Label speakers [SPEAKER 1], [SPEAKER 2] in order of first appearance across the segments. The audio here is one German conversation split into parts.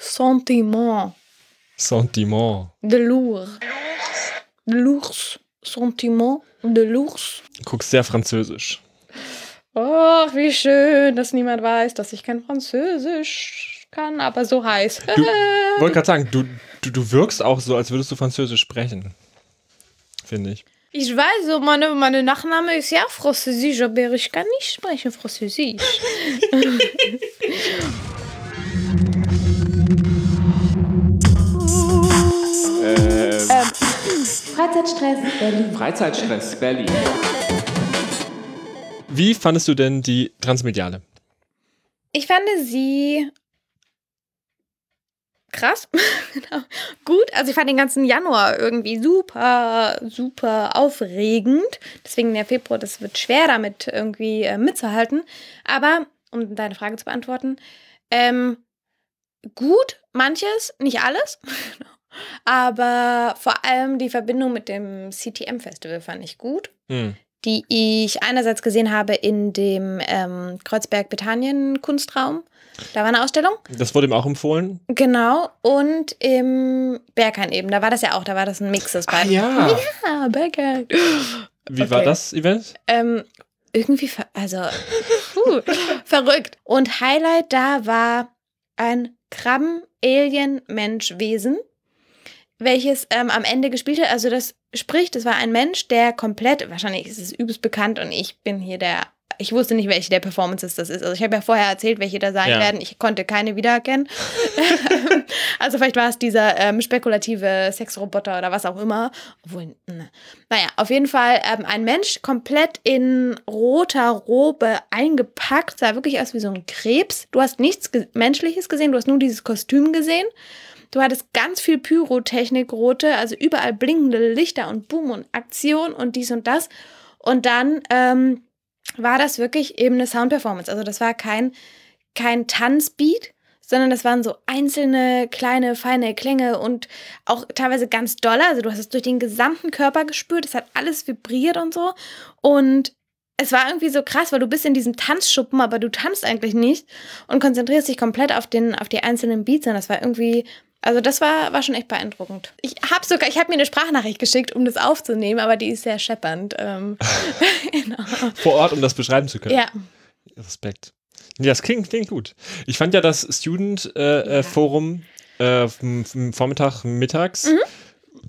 [SPEAKER 1] Sentiment.
[SPEAKER 2] Sentiment.
[SPEAKER 1] De l'ours. De l'ours. Sentiment de l'ours.
[SPEAKER 2] Du guckst sehr französisch.
[SPEAKER 1] Oh, wie schön, dass niemand weiß, dass ich kein Französisch kann, aber so heiß.
[SPEAKER 2] Du wollte gerade sagen, du, du, du wirkst auch so, als würdest du Französisch sprechen. Finde ich.
[SPEAKER 1] Ich weiß, so meine, meine Nachname ist ja Französisch, aber ich kann nicht sprechen Französisch.
[SPEAKER 3] Freizeitstress Berlin.
[SPEAKER 4] Freizeitstress Berlin.
[SPEAKER 2] Wie fandest du denn die Transmediale?
[SPEAKER 1] Ich fand sie krass. Genau. Gut. Also ich fand den ganzen Januar irgendwie super, super aufregend. Deswegen der Februar, das wird schwer damit irgendwie äh, mitzuhalten. Aber, um deine Frage zu beantworten, ähm, gut, manches, nicht alles. Aber vor allem die Verbindung mit dem CTM-Festival fand ich gut.
[SPEAKER 2] Hm.
[SPEAKER 1] die ich einerseits gesehen habe in dem ähm, Kreuzberg-Bethanien-Kunstraum. Da war eine Ausstellung.
[SPEAKER 2] Das wurde ihm auch empfohlen.
[SPEAKER 1] Genau. Und im Berghain eben. Da war das ja auch. Da war das ein Mix aus beiden.
[SPEAKER 2] ja.
[SPEAKER 1] Ja, Berghain.
[SPEAKER 2] Wie war
[SPEAKER 1] Okay.
[SPEAKER 2] das Event?
[SPEAKER 1] Ähm, irgendwie, also, puh, verrückt. Und Highlight da war ein Krabben-Alien-Mensch-Wesen, welches ähm, am Ende gespielt hat. Also das spricht, es war ein Mensch, der komplett, wahrscheinlich ist es übelst bekannt und ich bin hier der, ich wusste nicht, welche der Performances das ist. Also ich habe ja vorher erzählt, welche da sein
[SPEAKER 2] Ja.
[SPEAKER 1] werden. Ich konnte keine wiedererkennen. also vielleicht war es dieser ähm, spekulative Sexroboter oder was auch immer. Obwohl, ne. naja, auf jeden Fall ähm, ein Mensch komplett in roter Robe eingepackt, sah wirklich aus wie so ein Krebs. Du hast nichts ge Menschliches gesehen, du hast nur dieses Kostüm gesehen. Du hattest ganz viel Pyrotechnik, rote, also überall blinkende Lichter und Boom und Aktion und dies und das. Und dann ähm, war das wirklich eben eine Soundperformance. Also das war kein, kein Tanzbeat, sondern das waren so einzelne kleine, feine Klänge und auch teilweise ganz doll. Also du hast es durch den gesamten Körper gespürt. Es hat alles vibriert und so. Und es war irgendwie so krass, weil du bist in diesem Tanzschuppen, aber du tanzt eigentlich nicht und konzentrierst dich komplett auf, den, auf die einzelnen Beats. Und das war irgendwie, also das war, war schon echt beeindruckend. Ich habe sogar, ich habe mir eine Sprachnachricht geschickt, um das aufzunehmen, aber die ist sehr scheppernd. Ähm, genau.
[SPEAKER 2] Vor Ort, um das beschreiben zu können.
[SPEAKER 1] Ja,
[SPEAKER 2] Respekt. Ja, das klingt, klingt gut. Ich fand ja das Student-Forum äh, vom- vom Vormittag, mittags
[SPEAKER 1] Mhm.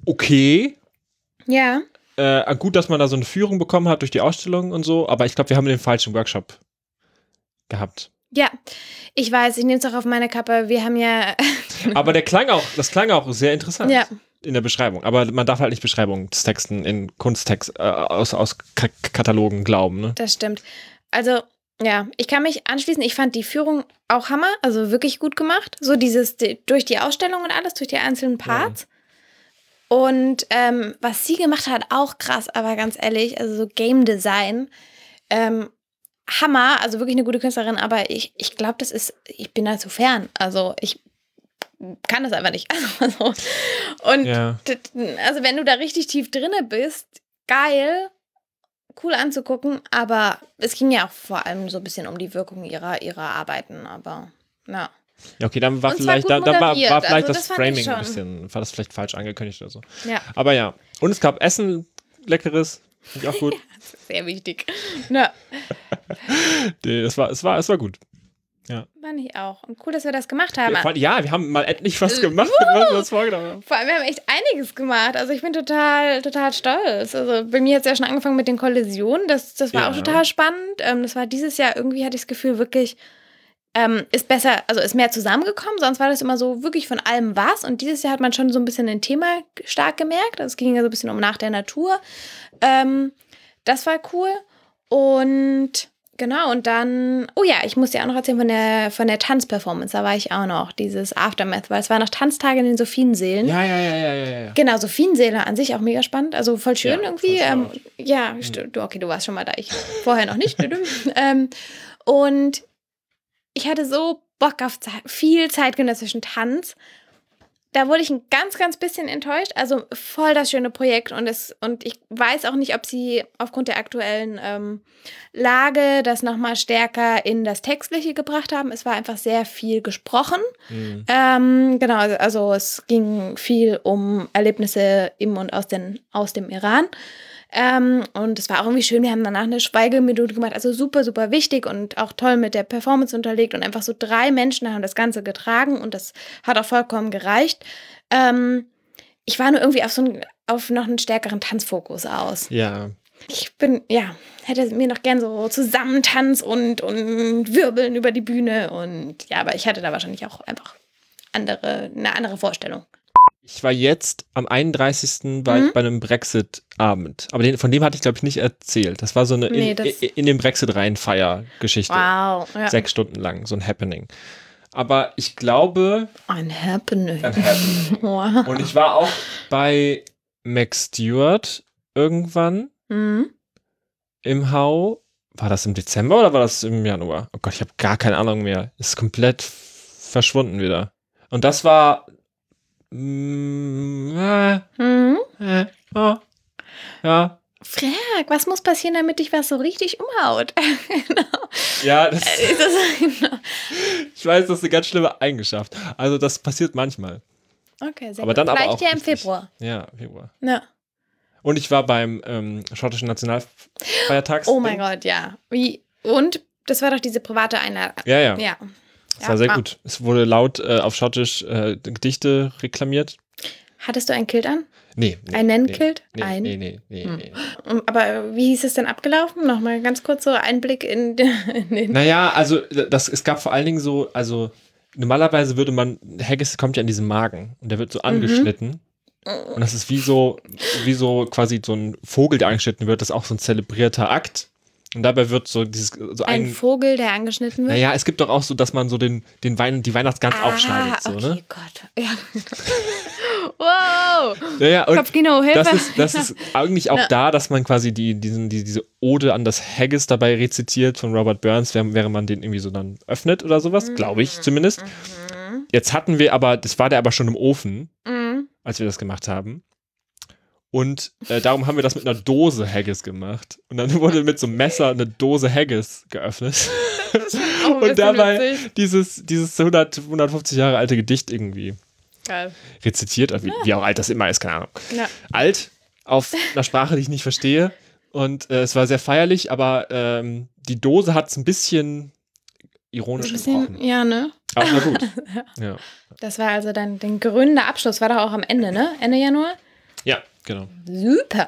[SPEAKER 2] okay.
[SPEAKER 1] ja.
[SPEAKER 2] Äh, gut, dass man da so eine Führung bekommen hat durch die Ausstellung und so, aber ich glaube, wir haben den falschen Workshop gehabt.
[SPEAKER 1] Ja, ich weiß, ich nehme es auch auf meine Kappe. Wir haben ja,
[SPEAKER 2] Aber der klang auch, das klang auch sehr interessant
[SPEAKER 1] Ja.
[SPEAKER 2] in der Beschreibung. Aber man darf halt nicht Beschreibungstexten in Kunsttext äh, aus, aus Ka Katalogen glauben. Ne?
[SPEAKER 1] das stimmt. Also, ja, ich kann mich anschließen. Ich fand die Führung auch Hammer, also wirklich gut gemacht. So dieses die, durch die Ausstellung und alles, durch die einzelnen Parts. Und ähm, was sie gemacht hat, auch krass, aber ganz ehrlich, also so Game Design, ähm, Hammer, also wirklich eine gute Künstlerin, aber ich, ich glaube, das ist, ich bin da zu fern. Also ich kann das einfach nicht. Also, und
[SPEAKER 2] Ja.
[SPEAKER 1] also wenn du da richtig tief drinne bist, geil, cool anzugucken, aber es ging ja auch vor allem so ein bisschen um die Wirkung ihrer, ihrer Arbeiten, aber ja.
[SPEAKER 2] Ja, okay, dann war
[SPEAKER 1] Und
[SPEAKER 2] vielleicht, da, dann war, war vielleicht
[SPEAKER 1] also
[SPEAKER 2] das,
[SPEAKER 1] das
[SPEAKER 2] Framing ein bisschen, war das vielleicht falsch angekündigt oder so.
[SPEAKER 1] Ja,
[SPEAKER 2] Aber ja. Und es gab Essen, leckeres, finde ich auch gut.
[SPEAKER 1] sehr wichtig. Ja,
[SPEAKER 2] Nee, es war, es war, es war gut.
[SPEAKER 1] fand ich auch. Und cool, dass wir das gemacht haben.
[SPEAKER 2] Ja, ja, wir haben mal endlich was
[SPEAKER 1] Äh,
[SPEAKER 2] gemacht, was wir uns vorgenommen haben.
[SPEAKER 1] Vor allem, wir haben echt einiges gemacht. Also ich bin total, total stolz. Also bei mir hat es ja schon angefangen mit den Kollisionen. Das, das war
[SPEAKER 2] Ja.
[SPEAKER 1] auch total spannend. Ähm, das war dieses Jahr irgendwie, hatte ich das Gefühl, wirklich ähm, ist besser, also ist mehr zusammengekommen. Sonst war das immer so wirklich von allem was. Und dieses Jahr hat man schon so ein bisschen ein Thema stark gemerkt. Also es ging ja so ein bisschen um nach der Natur. Ähm, das war cool. Und genau, und dann, oh ja, ich muss dir auch noch erzählen von der, von der Tanzperformance. Da war ich auch noch, dieses Aftermath, weil es war noch Tanztage in den Sophienseelen.
[SPEAKER 2] Ja, ja, ja, ja, ja, ja.
[SPEAKER 1] Genau, Sophienseele an sich auch mega spannend. Also voll schön
[SPEAKER 2] Ja,
[SPEAKER 1] irgendwie. Ähm, ja, st- du, okay, du warst schon mal da. Ich vorher noch nicht. ähm, und ich hatte so Bock auf viel zeitgenössischen Tanz. Da wurde ich ein ganz, ganz bisschen enttäuscht. Also voll das schöne Projekt und es und ich weiß auch nicht, ob sie aufgrund der aktuellen ähm, Lage das nochmal stärker in das Textliche gebracht haben. Es war einfach sehr viel gesprochen.
[SPEAKER 2] Mhm.
[SPEAKER 1] Ähm, genau, also, also es ging viel um Erlebnisse im und aus, den, aus dem Iran. Ähm, und es war auch irgendwie schön. Wir haben danach eine Schweigeminute gemacht. Also super, super wichtig und auch toll mit der Performance unterlegt. Und einfach so drei Menschen haben das Ganze getragen und das hat auch vollkommen gereicht. Ähm, ich war nur irgendwie auf so einen, auf noch einen stärkeren Tanzfokus aus.
[SPEAKER 2] Ja.
[SPEAKER 1] Ich bin, ja, hätte mir noch gern so Zusammentanz und, und Wirbeln über die Bühne. Und ja, aber ich hatte da wahrscheinlich auch einfach andere, eine andere Vorstellung.
[SPEAKER 2] Ich war jetzt am 31. war
[SPEAKER 1] Mhm.
[SPEAKER 2] bei einem Brexit-Abend. Aber den, von dem hatte ich, glaube ich, nicht erzählt. Das war so eine
[SPEAKER 1] Nee,
[SPEAKER 2] in, in, in den Brexit rein Feier-Geschichte.
[SPEAKER 1] Wow. Ja.
[SPEAKER 2] Sechs Stunden lang, so ein Happening. Aber ich glaube,
[SPEAKER 1] Ein Happening.
[SPEAKER 2] ein Happening.
[SPEAKER 1] Wow.
[SPEAKER 2] Und ich war auch bei Max Stewart irgendwann
[SPEAKER 1] Mhm.
[SPEAKER 2] im Hau. War das im Dezember oder war das im Januar? Oh Gott, ich habe gar keine Ahnung mehr. Ist komplett verschwunden wieder. Und das war. Mm, äh,
[SPEAKER 1] Mhm.
[SPEAKER 2] äh, oh, ja.
[SPEAKER 1] Frag, was muss passieren, damit dich was so richtig umhaut? genau.
[SPEAKER 2] Ja, das,
[SPEAKER 1] Ist das,
[SPEAKER 2] ich weiß, das ist eine ganz schlimme Eigenschaft. Also, das passiert manchmal.
[SPEAKER 1] okay, sehr
[SPEAKER 2] Aber
[SPEAKER 1] gut.
[SPEAKER 2] dann aber
[SPEAKER 1] Vielleicht
[SPEAKER 2] auch
[SPEAKER 1] ja im
[SPEAKER 2] richtig.
[SPEAKER 1] Februar.
[SPEAKER 2] Ja, Februar.
[SPEAKER 1] Ja.
[SPEAKER 2] Und ich war beim ähm, schottischen Nationalfeiertags.
[SPEAKER 1] Oh mein Gott, ja. Wie? Und das war doch diese private Einladung.
[SPEAKER 2] Ja, ja.
[SPEAKER 1] Ja.
[SPEAKER 2] Das
[SPEAKER 1] Ja,
[SPEAKER 2] war sehr
[SPEAKER 1] wow.
[SPEAKER 2] gut. Es wurde laut äh, auf Schottisch äh, Gedichte reklamiert.
[SPEAKER 1] Hattest du ein Kilt an?
[SPEAKER 2] Nee. nee
[SPEAKER 1] Ein Nennkilt?
[SPEAKER 2] Nee,
[SPEAKER 1] Ein?
[SPEAKER 2] nee, nee, nee,
[SPEAKER 1] Hm.
[SPEAKER 2] nee.
[SPEAKER 1] Aber wie hieß es denn abgelaufen? Nochmal ganz kurz so Einblick in, in den.
[SPEAKER 2] Naja, also das, es gab vor allen Dingen so, also normalerweise würde man, Haggis kommt ja in diesen Magen und der wird so
[SPEAKER 1] Mhm.
[SPEAKER 2] angeschnitten. Und das ist wie so, wie so quasi so ein Vogel, der angeschnitten wird, das ist auch so ein zelebrierter Akt. Und dabei wird so dieses, so
[SPEAKER 1] Ein
[SPEAKER 2] ein,
[SPEAKER 1] Vogel, der angeschnitten wird?
[SPEAKER 2] naja, es gibt doch auch so, dass man so den, den Wein, die Weihnachtsgans
[SPEAKER 1] ah,
[SPEAKER 2] aufschneidet, so,
[SPEAKER 1] okay,
[SPEAKER 2] ne?
[SPEAKER 1] Gott. Ja. wow.
[SPEAKER 2] Ja, ja, und
[SPEAKER 1] Kopfkino, Hilfe.
[SPEAKER 2] das ist, das ist eigentlich auch
[SPEAKER 1] Ja.
[SPEAKER 2] da, dass man quasi die, diesen, die, diese Ode an das Haggis dabei rezitiert von Robert Burns, während, man den irgendwie so dann öffnet oder sowas, glaube ich zumindest. Jetzt hatten wir aber, das war der aber schon im Ofen,
[SPEAKER 1] Mhm.
[SPEAKER 2] als wir das gemacht haben. Und äh, darum haben wir das mit einer Dose Haggis gemacht. Und dann wurde mit so einem Messer eine Dose Haggis geöffnet.
[SPEAKER 1] Ein
[SPEAKER 2] Und dabei
[SPEAKER 1] witzig.
[SPEAKER 2] dieses, dieses 100, 150 Jahre alte Gedicht irgendwie
[SPEAKER 1] Geil.
[SPEAKER 2] rezitiert, wie, wie auch alt das immer ist, keine Ahnung.
[SPEAKER 1] Ja.
[SPEAKER 2] Alt, auf einer Sprache, die ich nicht verstehe. Und äh, es war sehr feierlich, aber ähm, die Dose hat es ein bisschen ironisch
[SPEAKER 1] Ein bisschen,
[SPEAKER 2] gebrochen.
[SPEAKER 1] ja, ne?
[SPEAKER 2] Aber na gut. Ja.
[SPEAKER 1] Das war also dann den gründer Abschluss, war doch auch am Ende, ne? Ende Januar?
[SPEAKER 2] ja, genau.
[SPEAKER 1] Super.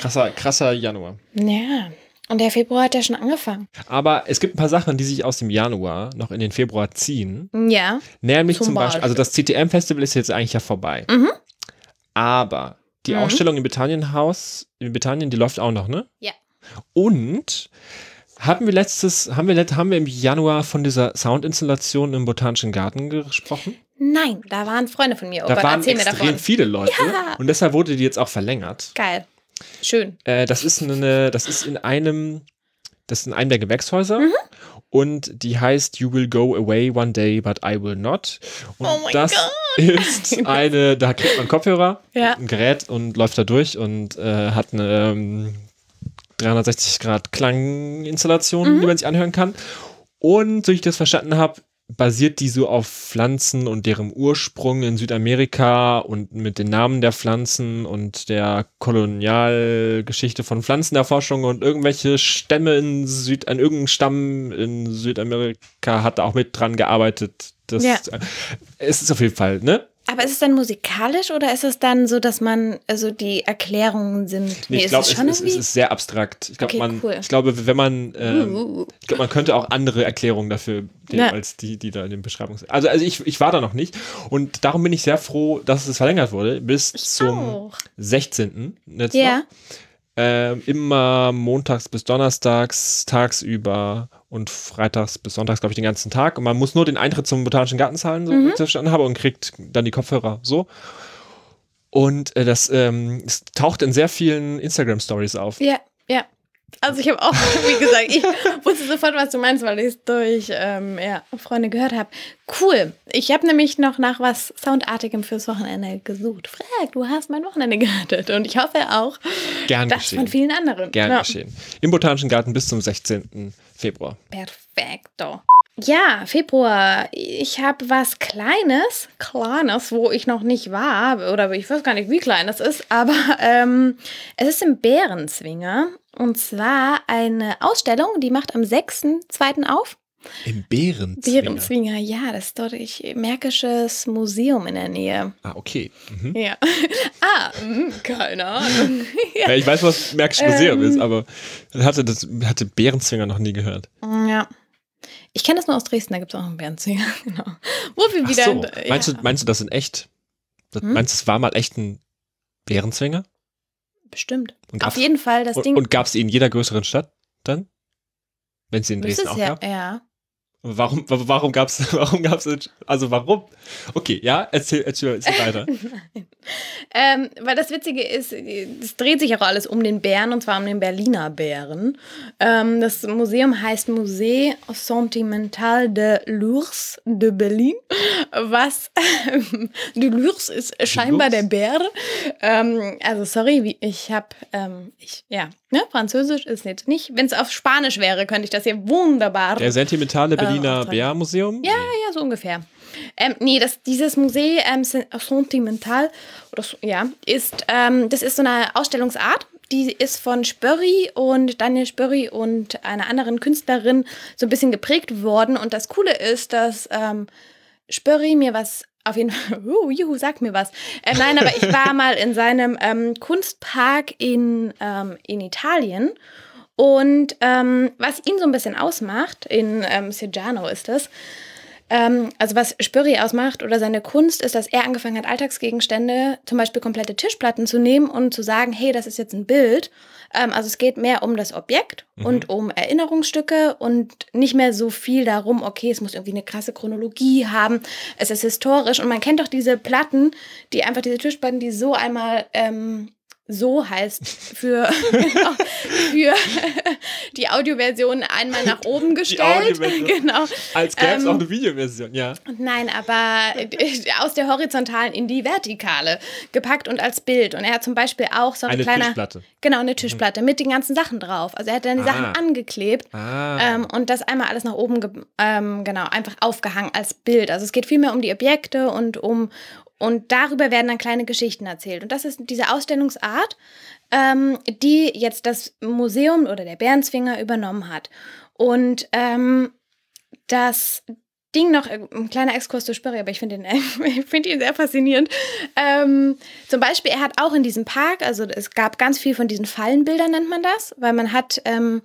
[SPEAKER 2] Krasser, krasser Januar.
[SPEAKER 1] Ja. Und der Februar hat ja schon angefangen.
[SPEAKER 2] Aber es gibt ein paar Sachen, die sich aus dem Januar noch in den Februar ziehen.
[SPEAKER 1] Ja.
[SPEAKER 2] Nämlich
[SPEAKER 1] Zum
[SPEAKER 2] zum, Beispiel,
[SPEAKER 1] Beispiel.
[SPEAKER 2] also das CTM-Festival ist jetzt eigentlich ja vorbei.
[SPEAKER 1] Mhm.
[SPEAKER 2] Aber die
[SPEAKER 1] Mhm.
[SPEAKER 2] Ausstellung im Britannien-Haus, in Britannien, die läuft auch noch, ne?
[SPEAKER 1] Ja.
[SPEAKER 2] Und haben wir letztes, haben wir, haben wir im Januar von dieser Soundinstallation im Botanischen Garten gesprochen?
[SPEAKER 1] Nein, da waren Freunde von mir. Oh
[SPEAKER 2] da
[SPEAKER 1] Gott,
[SPEAKER 2] waren extrem viele Leute.
[SPEAKER 1] Ja.
[SPEAKER 2] Und deshalb wurde die jetzt auch verlängert.
[SPEAKER 1] Geil. Schön.
[SPEAKER 2] Äh, das ist eine, das ist in einem, das ist in einem der Gewächshäuser.
[SPEAKER 1] Mhm.
[SPEAKER 2] Und die heißt You Will Go Away One Day, but I Will Not. Und
[SPEAKER 1] Oh mein
[SPEAKER 2] das
[SPEAKER 1] Gott.
[SPEAKER 2] ist eine, da kriegt man Kopfhörer,
[SPEAKER 1] Ja.
[SPEAKER 2] ein Gerät und läuft da durch und äh, hat eine ähm, 360 Grad Klanginstallation,
[SPEAKER 1] Mhm.
[SPEAKER 2] die man sich anhören kann. Und so ich das verstanden habe, basiert die so auf Pflanzen und deren Ursprung in Südamerika und mit den Namen der Pflanzen und der Kolonialgeschichte von Pflanzenerforschung und irgendwelche Stämme in Süd, an irgendeinem Stamm in Südamerika hat da auch mit dran gearbeitet. Das,
[SPEAKER 1] Ja.
[SPEAKER 2] Es ist auf jeden Fall, ne?
[SPEAKER 1] Aber ist es dann musikalisch oder ist es dann so, dass man, also die Erklärungen sind?
[SPEAKER 2] Nee, ich
[SPEAKER 1] ist
[SPEAKER 2] glaube,
[SPEAKER 1] es
[SPEAKER 2] es,
[SPEAKER 1] schon
[SPEAKER 2] es, ist sehr abstrakt. Ich glaube,
[SPEAKER 1] Okay,
[SPEAKER 2] man,
[SPEAKER 1] cool.
[SPEAKER 2] ich glaube, wenn man, ähm,
[SPEAKER 1] Uh.
[SPEAKER 2] ich glaube, man könnte auch andere Erklärungen dafür geben,
[SPEAKER 1] Ja.
[SPEAKER 2] als die, die da in den Beschreibungen sind. Also, also ich, ich war da noch nicht und darum bin ich sehr froh, dass es verlängert wurde bis zum
[SPEAKER 1] auch.
[SPEAKER 2] 16. Jetzt
[SPEAKER 1] Ja.
[SPEAKER 2] noch. Ähm, immer montags bis donnerstags, tagsüber und freitags bis sonntags, glaube ich, den ganzen Tag. Und man muss nur den Eintritt zum Botanischen Garten zahlen, so
[SPEAKER 1] Mhm.
[SPEAKER 2] wie ich das verstanden habe, und kriegt dann die Kopfhörer so. Und äh, das ähm, taucht in sehr vielen Instagram-Stories auf.
[SPEAKER 1] Ja. Also ich habe auch, wie gesagt, ich wusste sofort, was du meinst, weil ich es durch ähm, ja, Freunde gehört habe. Cool. Ich habe nämlich noch nach was Soundartigem fürs Wochenende gesucht. Frag, du hast mein Wochenende gehört und ich hoffe auch,
[SPEAKER 2] Gern
[SPEAKER 1] das
[SPEAKER 2] geschehen.
[SPEAKER 1] von vielen anderen.
[SPEAKER 2] Gern
[SPEAKER 1] ja.
[SPEAKER 2] geschehen. Im Botanischen Garten bis zum 16. Februar.
[SPEAKER 1] Perfekto. Ja, Februar. Ich habe was Kleines, Kleines, wo ich noch nicht war, oder ich weiß gar nicht, wie klein das ist, aber ähm, es ist im Bärenzwinger. Und zwar eine Ausstellung, die macht am 6.2. auf.
[SPEAKER 2] Im Bärenzwinger.
[SPEAKER 1] Bärenzwinger, ja, das ist dort ein Märkisches Museum in der Nähe.
[SPEAKER 2] Ah, okay. Mhm.
[SPEAKER 1] Ja. ah, mh, keine Ahnung.
[SPEAKER 2] Ja, ich weiß, was Märkisches Museum
[SPEAKER 1] Ähm.
[SPEAKER 2] ist, aber hatte, das, hatte Bärenzwinger noch nie gehört.
[SPEAKER 1] ja. Ich kenne das nur aus Dresden, da gibt es auch einen Bärenzwinger. Genau. Wo wir
[SPEAKER 2] Ach
[SPEAKER 1] wieder.
[SPEAKER 2] so.
[SPEAKER 1] in-
[SPEAKER 2] Meinst,
[SPEAKER 1] ja.
[SPEAKER 2] du, meinst du das in echt? Das,
[SPEAKER 1] Hm?
[SPEAKER 2] Meinst du, es war mal echt ein Bärenzwinger?
[SPEAKER 1] Bestimmt.
[SPEAKER 2] Und
[SPEAKER 1] Auf jeden Fall das
[SPEAKER 2] und,
[SPEAKER 1] Ding.
[SPEAKER 2] Und gab es ihn in jeder größeren Stadt dann? Wenn ihn in Dresden
[SPEAKER 1] ist
[SPEAKER 2] auch
[SPEAKER 1] ja,
[SPEAKER 2] gab?
[SPEAKER 1] ja.
[SPEAKER 2] Warum, wa- warum gab es, warum gab's, also warum? Okay, ja, erzähl, erzähl, erzähl weiter.
[SPEAKER 1] Ähm, weil das Witzige ist, es dreht sich auch alles um den Bären und zwar um den Berliner Bären. Ähm, das Museum heißt Musée Sentimental de l'Ours de Berlin, was de l'Ours ist scheinbar der
[SPEAKER 2] l'Ours?
[SPEAKER 1] Bär. Ähm, also sorry, ich habe, ähm, ich, ja, ne, Französisch ist jetzt nicht. Wenn es auf Spanisch wäre, könnte ich das hier wunderbar.
[SPEAKER 2] Der sentimentale Berliner
[SPEAKER 1] auch
[SPEAKER 2] Bärmuseum?
[SPEAKER 1] Ja, ja, so ungefähr. Ähm, nee, das, dieses Musée ähm, Sen- Sentimental, oder so, ja, ist, ähm, das ist so eine Ausstellungsart, die ist von Spörri und Daniel Spörri und einer anderen Künstlerin so ein bisschen geprägt worden. Und das Coole ist, dass ähm, Spörri mir was auf jeden Fall, uh, juhu, sag mir was. Äh, nein, aber ich war mal in seinem ähm, Kunstpark in, ähm, in Italien. Und ähm, was ihn so ein bisschen ausmacht, in ähm, Seggiano ist das, ähm, also was Spürri ausmacht oder seine Kunst ist, dass er angefangen hat, Alltagsgegenstände, zum Beispiel komplette Tischplatten zu nehmen und zu sagen, hey, das ist jetzt ein Bild. Ähm, also es geht mehr um das Objekt und um Erinnerungsstücke und nicht mehr so viel darum, okay, es muss irgendwie eine krasse Chronologie haben, es ist historisch und man kennt doch diese Platten, die einfach diese Tischplatten, die so einmal ähm, so heißt für, genau, für die Audioversion einmal nach oben gestellt. Genau.
[SPEAKER 2] Als gäbe es
[SPEAKER 1] Ähm,
[SPEAKER 2] auch eine Videoversion, ja.
[SPEAKER 1] Nein, aber äh, aus der horizontalen in die vertikale gepackt und als Bild. Und er hat zum Beispiel auch so
[SPEAKER 2] Eine
[SPEAKER 1] kleiner,
[SPEAKER 2] Tischplatte.
[SPEAKER 1] genau eine Tischplatte mit den ganzen Sachen drauf. Also er hat dann die
[SPEAKER 2] Ah.
[SPEAKER 1] Sachen angeklebt
[SPEAKER 2] Ah.
[SPEAKER 1] ähm, und das einmal alles nach oben, ähm, genau, einfach aufgehangen als Bild. Also es geht viel mehr um die Objekte und um und darüber werden dann kleine Geschichten erzählt. Und das ist diese Ausstellungsart, ähm, die jetzt das Museum oder der Bärenzwinger übernommen hat. Und ähm, das Ding noch, äh, ein kleiner Exkurs zu Spörri, aber ich finde ihn, find ihn sehr faszinierend. Ähm, zum Beispiel, er hat auch in diesem Park, also es gab ganz viel von diesen Fallenbildern, nennt man das, weil man hat, ähm,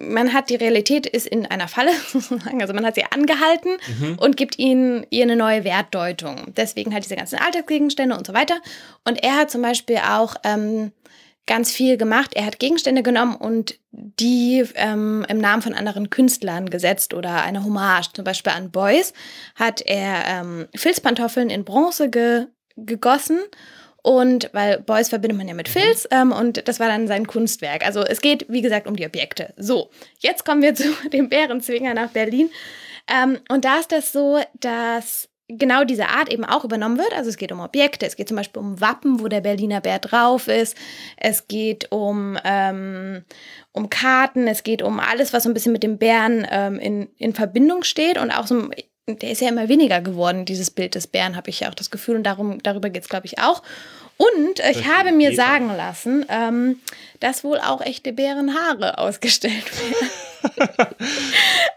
[SPEAKER 1] man hat die Realität ist in einer Falle, sozusagen. also man hat sie angehalten und gibt ihnen ihr eine neue Wertdeutung. Deswegen halt diese ganzen Alltagsgegenstände und so weiter. Und er hat zum Beispiel auch ähm, ganz viel gemacht. Er hat Gegenstände genommen und die ähm, im Namen von anderen Künstlern gesetzt oder eine Hommage. Zum Beispiel an Beuys hat er ähm, Filzpantoffeln in Bronze ge gegossen. Und weil Beuys verbindet man ja mit Filz ähm, und das war dann sein Kunstwerk. Also es geht, wie gesagt, um die Objekte. So, jetzt kommen wir zu dem Bärenzwinger nach Berlin. Ähm, und da ist das so, dass genau diese Art eben auch übernommen wird. Also es geht um Objekte, es geht zum Beispiel um Wappen, wo der Berliner Bär drauf ist. Es geht um, ähm, um Karten, es geht um alles, was so ein bisschen mit dem Bären ähm, in, in Verbindung steht und auch so, der ist ja immer weniger geworden, dieses Bild des Bären, habe ich ja auch das Gefühl und darum, darüber geht es, glaube ich, auch. Und ich habe mir sagen lassen, ähm, dass wohl auch echte Bärenhaare ausgestellt werden.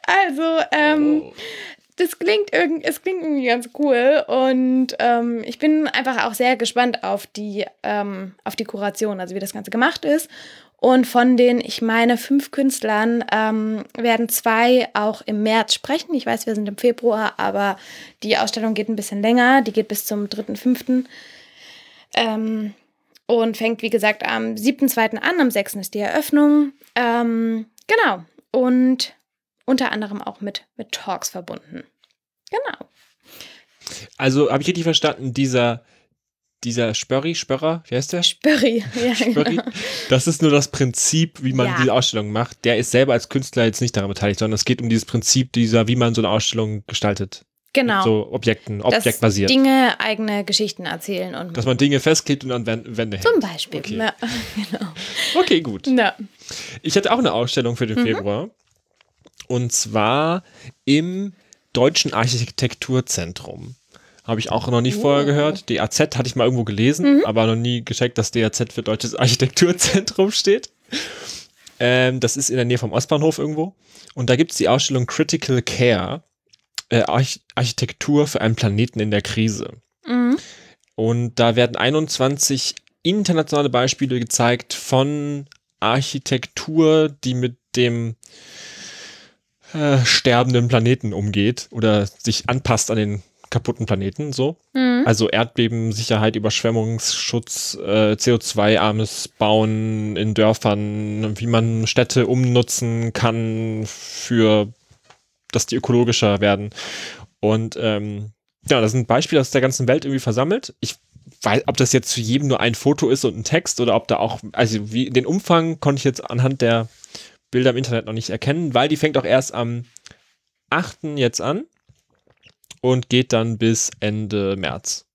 [SPEAKER 1] also, ähm,
[SPEAKER 2] Oh.
[SPEAKER 1] das klingt irgendwie, es klingt irgendwie ganz cool und ähm, ich bin einfach auch sehr gespannt auf die, ähm, auf die Kuration, also wie das Ganze gemacht ist. Und von den, ich meine, fünf Künstlern ähm, werden zwei auch im März sprechen. Ich weiß, wir sind im Februar, aber die Ausstellung geht ein bisschen länger. Die geht bis zum 3.5. Ähm, und fängt, wie gesagt, am 7.2. an. Am 6. ist die Eröffnung. Ähm, genau. Und unter anderem auch mit, mit Talks verbunden. Genau.
[SPEAKER 2] Also habe ich richtig verstanden, dieser, dieser Spörri, Spörrer, wie heißt der?
[SPEAKER 1] Spörri. Ja,
[SPEAKER 2] Spörri.
[SPEAKER 1] genau.
[SPEAKER 2] Das ist nur das Prinzip, wie man
[SPEAKER 1] Ja.
[SPEAKER 2] diese Ausstellung macht. Der ist selber als Künstler jetzt nicht daran beteiligt, sondern es geht um dieses Prinzip dieser, wie man so eine Ausstellung gestaltet.
[SPEAKER 1] genau.
[SPEAKER 2] Mit so Objekten,
[SPEAKER 1] Dass
[SPEAKER 2] objektbasiert.
[SPEAKER 1] Dinge eigene Geschichten erzählen und
[SPEAKER 2] Dass man Dinge festklebt und an Wän- Wände hängt.
[SPEAKER 1] zum Beispiel.
[SPEAKER 2] Okay.
[SPEAKER 1] Ja, genau.
[SPEAKER 2] Okay, gut.
[SPEAKER 1] Ja.
[SPEAKER 2] Ich hatte auch eine Ausstellung für den
[SPEAKER 1] Mhm.
[SPEAKER 2] Februar. Und zwar im Deutschen Architekturzentrum. Habe ich auch noch nie vorher
[SPEAKER 1] Oh.
[SPEAKER 2] gehört. DAZ hatte ich mal irgendwo gelesen,
[SPEAKER 1] Mhm.
[SPEAKER 2] aber noch nie gecheckt, dass DAZ für Deutsches Architekturzentrum steht. Ähm, das ist in der Nähe vom Ostbahnhof irgendwo. Und da gibt es die Ausstellung Critical Care, äh, Arch Architektur für einen Planeten in der Krise.
[SPEAKER 1] Mhm.
[SPEAKER 2] Und da werden 21 internationale Beispiele gezeigt von Architektur, die mit dem äh, sterbenden Planeten umgeht oder sich anpasst an den kaputten Planeten, so.
[SPEAKER 1] Mhm.
[SPEAKER 2] Also Erdbebensicherheit, Überschwemmungsschutz, äh, CO2-armes Bauen in Dörfern, wie man Städte umnutzen kann für, dass die ökologischer werden. Und ähm, ja, das sind Beispiele aus der ganzen Welt irgendwie versammelt. Ich weiß, ob das jetzt zu jedem nur ein Foto ist und ein Text oder ob da auch, also wie den Umfang konnte ich jetzt anhand der Bilder im Internet noch nicht erkennen, weil die fängt auch erst am 8. jetzt an und geht dann bis Ende März.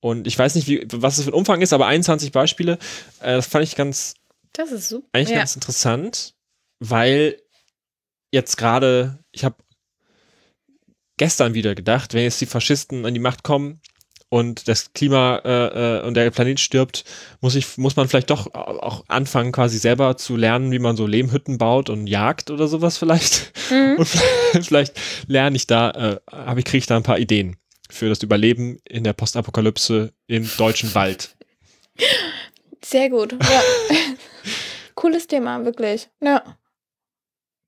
[SPEAKER 2] Und ich weiß nicht, wie, was es für ein Umfang ist, aber 21 Beispiele, äh, das fand ich ganz,
[SPEAKER 1] Das ist super.
[SPEAKER 2] eigentlich
[SPEAKER 1] ja.
[SPEAKER 2] ganz interessant, weil jetzt gerade, ich habe gestern wieder gedacht, wenn jetzt die Faschisten an die Macht kommen und das Klima äh, äh, und der Planet stirbt, muss ich, muss man vielleicht doch auch anfangen, quasi selber zu lernen, wie man so Lehmhütten baut und jagt oder sowas vielleicht.
[SPEAKER 1] Mhm.
[SPEAKER 2] Und vielleicht lerne ich da, äh, habe ich, kriege ich da ein paar Ideen für das Überleben in der Postapokalypse im deutschen Wald.
[SPEAKER 1] Sehr gut. Ja. Cooles Thema, wirklich. Ja.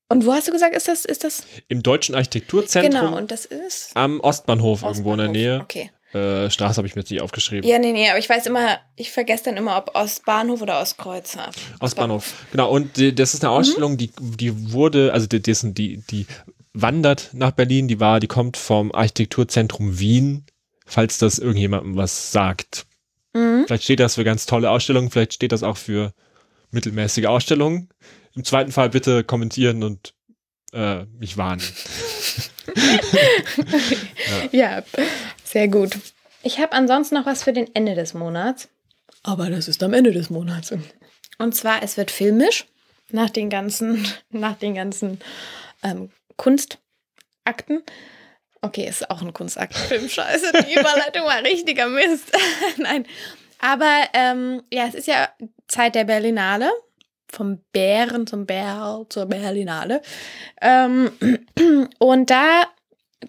[SPEAKER 1] Und wo hast du gesagt, ist das, ist das?
[SPEAKER 2] Im deutschen Architekturzentrum
[SPEAKER 1] Genau, und das ist.
[SPEAKER 2] am Ostbahnhof irgendwo in der
[SPEAKER 1] Ostbahnhof.
[SPEAKER 2] Nähe.
[SPEAKER 1] Okay.
[SPEAKER 2] Äh, Straße habe ich mir jetzt nicht aufgeschrieben.
[SPEAKER 1] Ja, nee, nee, aber ich weiß immer, ich vergesse dann immer, ob Ostbahnhof oder Ostkreuzer.
[SPEAKER 2] Ostbahnhof. Genau, und die, das ist eine Ausstellung, die, die wurde, also die, die, die wandert nach Berlin, die war, die kommt vom Architekturzentrum Wien, falls das irgendjemandem was sagt.
[SPEAKER 1] Mhm.
[SPEAKER 2] Vielleicht steht das für ganz tolle Ausstellungen, vielleicht steht das auch für mittelmäßige Ausstellungen. Im zweiten Fall bitte kommentieren und äh, mich warnen.
[SPEAKER 1] Ja, sehr gut. Ich habe ansonsten noch was für den Ende des Monats. Aber das ist am Ende des Monats. Und zwar, es wird filmisch nach den ganzen, nach den ganzen ähm, Kunstakten. Okay, ist auch ein Kunstakt. Film, scheiße, die Überleitung war richtiger Mist. Nein. Aber ähm, ja, es ist ja Zeit der Berlinale. Vom Bären zum Bär zur Berlinale. Ähm, und da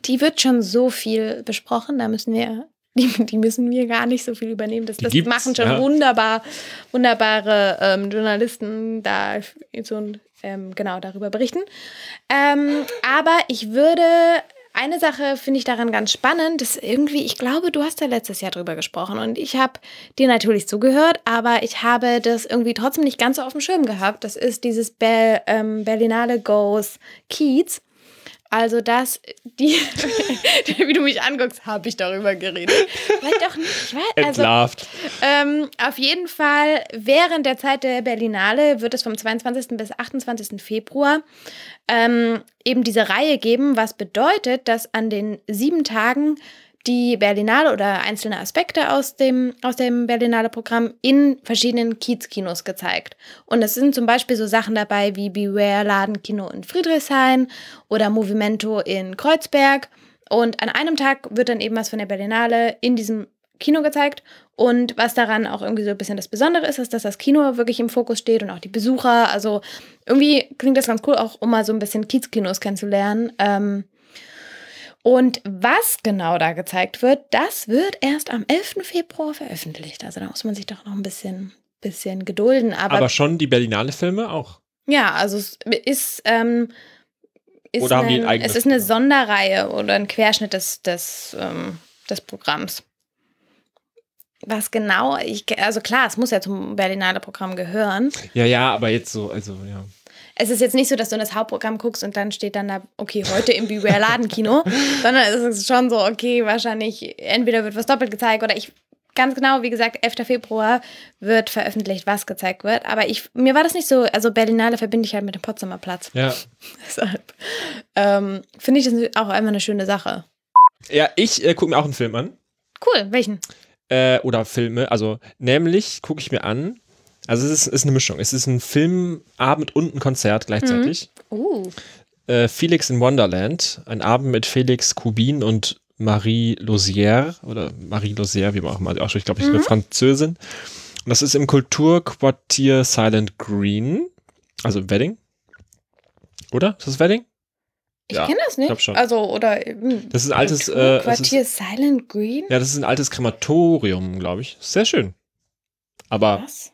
[SPEAKER 1] die wird schon so viel besprochen, da müssen wir, die, die müssen wir gar nicht so viel übernehmen. Das, das machen schon
[SPEAKER 2] ja.
[SPEAKER 1] wunderbar, wunderbare ähm, Journalisten da so ähm, genau darüber berichten. Ähm, aber ich würde, eine Sache finde ich daran ganz spannend, dass irgendwie, ich glaube, du hast ja letztes Jahr drüber gesprochen und ich habe dir natürlich zugehört, aber ich habe das irgendwie trotzdem nicht ganz so auf dem Schirm gehabt. Das ist dieses Ber ähm, Berlinale Goes Kiez. Also das, die, wie du mich anguckst, habe ich darüber geredet. Vielleicht auch nicht. Ich weiß, also,
[SPEAKER 2] Entlarvt.
[SPEAKER 1] ähm, auf jeden Fall, während der Zeit der Berlinale wird es vom 22. bis 28. Februar ähm, eben diese Reihe geben, was bedeutet, dass an den sieben Tagen die Berlinale oder einzelne Aspekte aus dem, aus dem Berlinale Programm in verschiedenen Kiezkinos gezeigt. Und es sind zum Beispiel so Sachen dabei wie Beware Ladenkino in Friedrichshain oder Movimento in Kreuzberg. Und an einem Tag wird dann eben was von der Berlinale in diesem Kino gezeigt. Und was daran auch irgendwie so ein bisschen das Besondere ist, ist, dass das Kino wirklich im Fokus steht und auch die Besucher. Also irgendwie klingt das ganz cool, auch um mal so ein bisschen Kiezkinos kennenzulernen. Ähm, und was genau da gezeigt wird, das wird erst am 11. Februar veröffentlicht. Also da muss man sich doch noch ein bisschen, bisschen gedulden. Aber,
[SPEAKER 2] Aber schon die Berlinale-Filme auch.
[SPEAKER 1] ja, also es ist, ähm, ist
[SPEAKER 2] Oder haben die ein eigenes
[SPEAKER 1] es ist eine? Sonderreihe oder ein Querschnitt des, des, ähm, des Programms. Was genau, ich, also klar, es muss ja zum Berlinale Programm gehören.
[SPEAKER 2] Ja, ja, aber jetzt so, also ja.
[SPEAKER 1] Es ist jetzt nicht so, dass du in das Hauptprogramm guckst und dann steht dann da, okay, heute im Beware Ladenkino, sondern es ist schon so, okay, wahrscheinlich entweder wird was doppelt gezeigt oder ich ganz genau, wie gesagt, 11. Februar wird veröffentlicht, was gezeigt wird. Aber ich, mir war das nicht so, also Berlinale verbinde ich halt mit dem Potsdamer Platz.
[SPEAKER 2] Ja.
[SPEAKER 1] Deshalb ähm, finde ich das auch einfach eine schöne Sache.
[SPEAKER 2] Ja, ich äh, gucke mir auch einen Film an.
[SPEAKER 1] Cool, welchen?
[SPEAKER 2] Äh, oder Filme. Also, nämlich gucke ich mir an. Also, es ist, ist eine Mischung. Es ist ein Filmabend und ein Konzert gleichzeitig.
[SPEAKER 1] Uh.
[SPEAKER 2] Äh, Felix in Wonderland. Ein Abend mit Felix Kubin und Marie Lausière. Oder Marie Lausière, wie man auch mal ausspricht. Ich glaube, ich bin eine Französin. Und das ist im Kulturquartier Silent Green. Also Wedding. Oder? Ist das Wedding?
[SPEAKER 1] Ich
[SPEAKER 2] Ja,
[SPEAKER 1] kenne das nicht.
[SPEAKER 2] glaub schon.
[SPEAKER 1] Also, oder. hm,
[SPEAKER 2] Das ist ein altes, äh, das
[SPEAKER 1] Quartier Silent Green?
[SPEAKER 2] Ja, das ist ein altes Krematorium, glaube ich. Sehr schön. Aber
[SPEAKER 1] Was?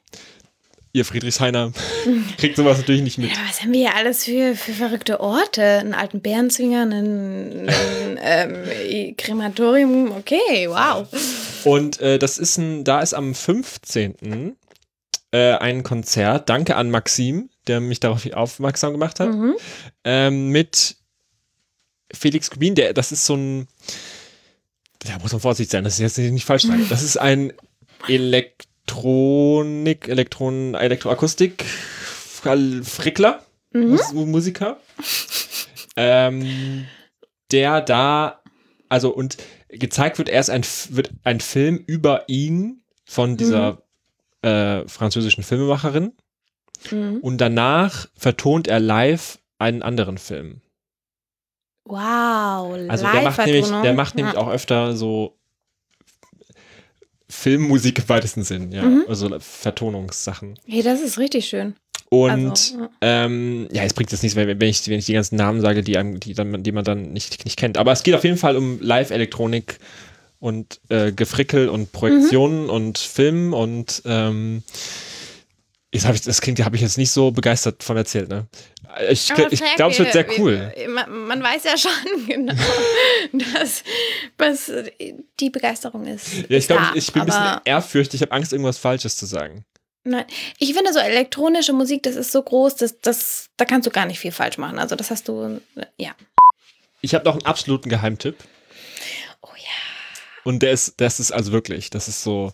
[SPEAKER 2] Ihr Friedrichshainer kriegt sowas natürlich nicht mit.
[SPEAKER 1] Ja, was haben wir hier alles für, für verrückte Orte? Einen alten Bärenzwinger, einen ähm, Krematorium. Okay, wow.
[SPEAKER 2] Und äh, das ist ein, da ist am 15. Äh, ein Konzert. Danke an Maxim, der mich darauf aufmerksam gemacht hat.
[SPEAKER 1] Mhm.
[SPEAKER 2] Ähm, mit Felix Kubin, der, das ist so ein, da muss man vorsichtig sein, das ist jetzt nicht falsch sagen. Das ist ein Elektronik, Elektron, Elektroakustik, Frickler, Mus Musiker, ähm, der da, also und gezeigt wird erst ein, wird ein Film über ihn von dieser äh, französischen Filmemacherin
[SPEAKER 1] Mhm.
[SPEAKER 2] und danach vertont er live einen anderen Film.
[SPEAKER 1] Wow.
[SPEAKER 2] Also der macht, nämlich, der macht nämlich
[SPEAKER 1] Ja.
[SPEAKER 2] auch öfter so Filmmusik im weitesten Sinn, ja.
[SPEAKER 1] Mhm.
[SPEAKER 2] Also Vertonungssachen.
[SPEAKER 1] Hey, das ist richtig schön.
[SPEAKER 2] Und
[SPEAKER 1] Also, ja.
[SPEAKER 2] ähm, ja, es bringt jetzt nichts, wenn, wenn, ich, wenn ich die ganzen Namen sage, die, einem, die, dann, die man dann nicht, nicht kennt. Aber es geht auf jeden Fall um Live-Elektronik und äh, Gefrickel und Projektionen
[SPEAKER 1] Mhm.
[SPEAKER 2] und Film und ähm, jetzt hab ich, das klingt, habe ich jetzt nicht so begeistert von erzählt, ne? Ich, ich glaube, es wird sehr cool.
[SPEAKER 1] äh, Man, man weiß ja schon genau, dass, was die Begeisterung ist.
[SPEAKER 2] Ja, ich glaube, ich, ich bin ein bisschen ehrfürchtig, ich habe Angst, irgendwas Falsches zu sagen.
[SPEAKER 1] Nein, ich finde so elektronische Musik, das ist so groß, dass das, da kannst du gar nicht viel falsch machen. Also das hast du, ja.
[SPEAKER 2] Ich habe noch einen absoluten Geheimtipp.
[SPEAKER 1] Oh ja.
[SPEAKER 2] Und der ist, das ist also wirklich, das ist so,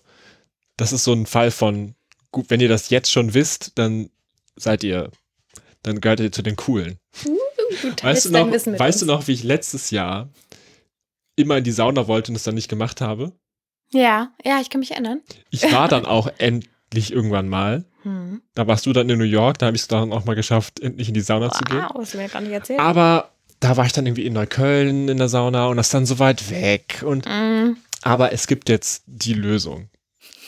[SPEAKER 2] das ist so ein Fall von, gut, wenn ihr das jetzt schon wisst, dann seid ihr, dann gehört ihr zu den Coolen.
[SPEAKER 1] Teilst
[SPEAKER 2] Weißt du noch, weißt du noch, wie ich letztes Jahr immer in die Sauna wollte und es dann nicht gemacht habe?
[SPEAKER 1] Ja, ja, ich kann mich erinnern.
[SPEAKER 2] Ich war dann auch endlich irgendwann mal.
[SPEAKER 1] Hm.
[SPEAKER 2] Da warst du dann in New York, da habe ich es dann auch mal geschafft, endlich in die Sauna zu gehen.
[SPEAKER 1] Wow, hast du mir gar nicht erzählt.
[SPEAKER 2] Aber da war ich dann irgendwie in Neukölln in der Sauna und das ist dann so weit weg. Und
[SPEAKER 1] Mm.
[SPEAKER 2] Aber es gibt jetzt die Lösung.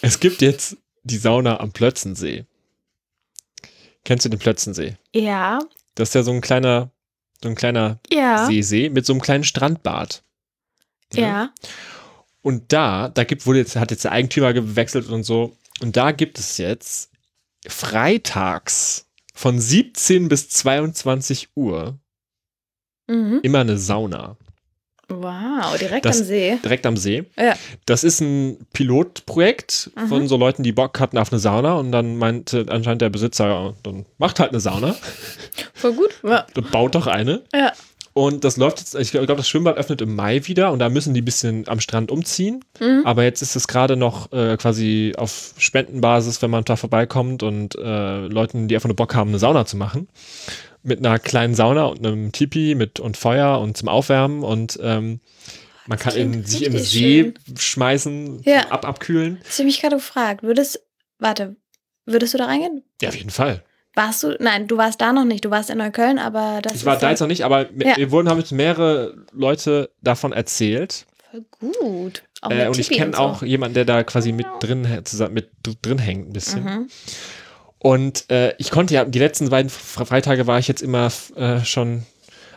[SPEAKER 2] Es gibt jetzt die Sauna am Plötzensee. Kennst du den Plötzensee?
[SPEAKER 1] Ja,
[SPEAKER 2] Das ist ja so ein kleiner, so ein kleiner
[SPEAKER 1] ja,
[SPEAKER 2] Seesee mit so einem kleinen Strandbad.
[SPEAKER 1] ja.
[SPEAKER 2] Und da, da gibt, wurde jetzt, hat jetzt der Eigentümer gewechselt und so. Und da gibt es jetzt freitags von 17 bis 22 Uhr
[SPEAKER 1] Mhm.
[SPEAKER 2] immer eine Sauna.
[SPEAKER 1] Wow, direkt
[SPEAKER 2] Das-
[SPEAKER 1] am See.
[SPEAKER 2] Direkt am See.
[SPEAKER 1] Ja.
[SPEAKER 2] Das ist ein Pilotprojekt
[SPEAKER 1] Mhm.
[SPEAKER 2] von so Leuten, die Bock hatten auf eine Sauna und dann meinte anscheinend der Besitzer, dann macht halt eine Sauna,
[SPEAKER 1] Voll gut. Ja.
[SPEAKER 2] dann baut doch eine.
[SPEAKER 1] ja.
[SPEAKER 2] Und das läuft jetzt, ich glaube, das Schwimmbad öffnet im Mai wieder und da müssen die ein bisschen am Strand umziehen.
[SPEAKER 1] Mhm.
[SPEAKER 2] Aber jetzt ist es gerade noch äh, quasi auf Spendenbasis, wenn man da vorbeikommt und äh, Leuten, die einfach nur Bock haben, eine Sauna zu machen. Mit einer kleinen Sauna und einem Tipi mit und Feuer und zum Aufwärmen und ähm, man kann in, sich im See schmeißen,
[SPEAKER 1] Ja.
[SPEAKER 2] ab, abkühlen.
[SPEAKER 1] Hast du mich gerade gefragt, würdest, warte, würdest du da reingehen?
[SPEAKER 2] Ja, auf jeden Fall.
[SPEAKER 1] Warst du, nein, du warst da noch nicht, du warst in Neukölln, aber das
[SPEAKER 2] Ich war
[SPEAKER 1] ist
[SPEAKER 2] da jetzt noch nicht, aber mir,
[SPEAKER 1] Ja.
[SPEAKER 2] mir wurden haben jetzt mehrere Leute davon erzählt.
[SPEAKER 1] voll gut. Auch
[SPEAKER 2] Äh, und ich
[SPEAKER 1] Tipi
[SPEAKER 2] kenne
[SPEAKER 1] so.
[SPEAKER 2] auch jemanden, der da quasi mit drin, hä- zusammen mit dr- drin hängt ein bisschen.
[SPEAKER 1] Mhm.
[SPEAKER 2] Und äh, ich konnte ja, die letzten beiden Fre- Freitage war ich jetzt immer äh, schon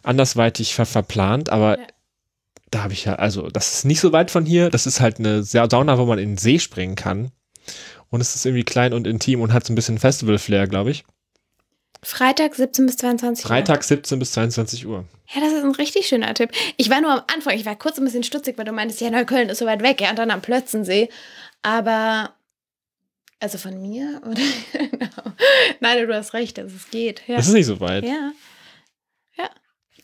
[SPEAKER 2] andersweitig ver verplant, aber
[SPEAKER 1] Ja.
[SPEAKER 2] da habe ich ja, also das ist nicht so weit von hier. Das ist halt eine Sa- Sauna, wo man in den See springen kann. Und es ist irgendwie klein und intim und hat so ein bisschen Festival-Flair, glaube ich.
[SPEAKER 1] Freitag 17 bis 22 Uhr.
[SPEAKER 2] Freitag 17 bis 22 Uhr.
[SPEAKER 1] Ja, das ist ein richtig schöner Tipp. Ich war nur am Anfang, ich war kurz ein bisschen stutzig, weil du meintest, ja, Neukölln ist so weit weg, ja, und dann am Plötzensee. Aber, also von mir? Oder? Nein, du hast recht, also es geht. Ja.
[SPEAKER 2] Das ist nicht so weit.
[SPEAKER 1] ja. ja.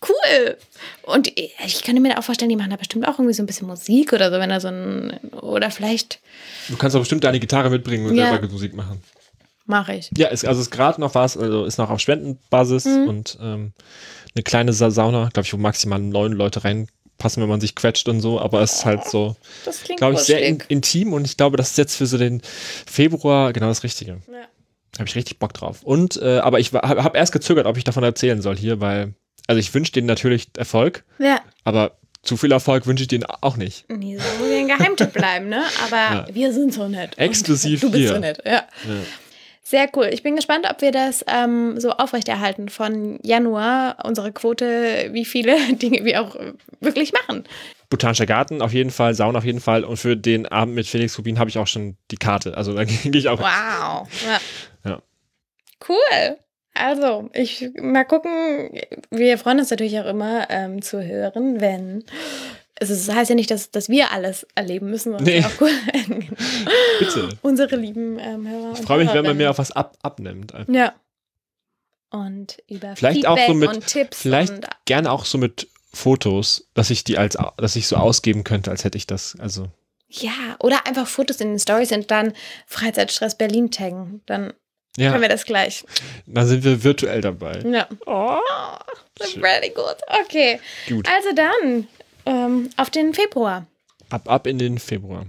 [SPEAKER 1] Cool. Und ich könnte mir auch vorstellen, die machen da bestimmt auch irgendwie so ein bisschen Musik oder so, wenn da so ein. Oder vielleicht
[SPEAKER 2] Du kannst doch bestimmt deine Gitarre mitbringen und
[SPEAKER 1] Ja.
[SPEAKER 2] selber Musik machen.
[SPEAKER 1] mache ich.
[SPEAKER 2] Ja, ist, also ist gerade noch was, also ist noch auf Spendenbasis
[SPEAKER 1] Mhm.
[SPEAKER 2] und ähm, eine kleine Sa Sauna, glaube ich, wo maximal neun Leute reinpassen, wenn man sich quetscht und so, aber es ist halt so, glaube ich, sehr in, intim und ich glaube, das ist jetzt für so den Februar genau das Richtige.
[SPEAKER 1] Ja.
[SPEAKER 2] Habe ich richtig Bock drauf. Und, äh, aber ich habe hab erst gezögert, ob ich davon erzählen soll hier, weil, also ich wünsche denen natürlich Erfolg,
[SPEAKER 1] Ja.
[SPEAKER 2] aber zu viel Erfolg wünsche ich denen auch nicht.
[SPEAKER 1] Nee, so muss ja ein Geheimtipp bleiben, ne? Aber
[SPEAKER 2] Ja.
[SPEAKER 1] wir sind so nett.
[SPEAKER 2] Exklusiv
[SPEAKER 1] Du bist
[SPEAKER 2] hier.
[SPEAKER 1] so nett, ja. Sehr cool. Ich bin gespannt, ob wir das ähm, so aufrechterhalten von Januar, unsere Quote, wie viele Dinge wir auch äh, wirklich machen.
[SPEAKER 2] Botanischer Garten auf jeden Fall, Sauna auf jeden Fall und für den Abend mit Felix Rubin habe ich auch schon die Karte. Also da gehe ich auch.
[SPEAKER 1] Wow. Ja.
[SPEAKER 2] Ja.
[SPEAKER 1] Cool. Also, ich mal gucken. Wir freuen uns natürlich auch immer ähm, zu hören, wenn. Also, es heißt ja nicht, dass, dass wir alles erleben müssen,
[SPEAKER 2] Nee.
[SPEAKER 1] cool.
[SPEAKER 2] Bitte.
[SPEAKER 1] Unsere lieben ähm, Hörer.
[SPEAKER 2] Ich freue mich, wenn man mir auf was ab, abnimmt.
[SPEAKER 1] Ja. Und über
[SPEAKER 2] Vielleicht
[SPEAKER 1] Feedback
[SPEAKER 2] auch so mit-
[SPEAKER 1] und Tipps
[SPEAKER 2] Vielleicht
[SPEAKER 1] und
[SPEAKER 2] gerne auch so mit Fotos, dass ich die als, dass ich so ausgeben könnte, als hätte ich das. Also
[SPEAKER 1] ja, oder einfach Fotos in den Stories und dann Freizeitstress Berlin taggen. Dann
[SPEAKER 2] ja,
[SPEAKER 1] können wir das gleich.
[SPEAKER 2] dann sind wir virtuell dabei.
[SPEAKER 1] Ja.
[SPEAKER 2] Oh,
[SPEAKER 1] that's
[SPEAKER 2] Schön.
[SPEAKER 1] really good. Okay.
[SPEAKER 2] gut.
[SPEAKER 1] Also dann, ähm, auf den Februar.
[SPEAKER 2] Ab ab in den Februar.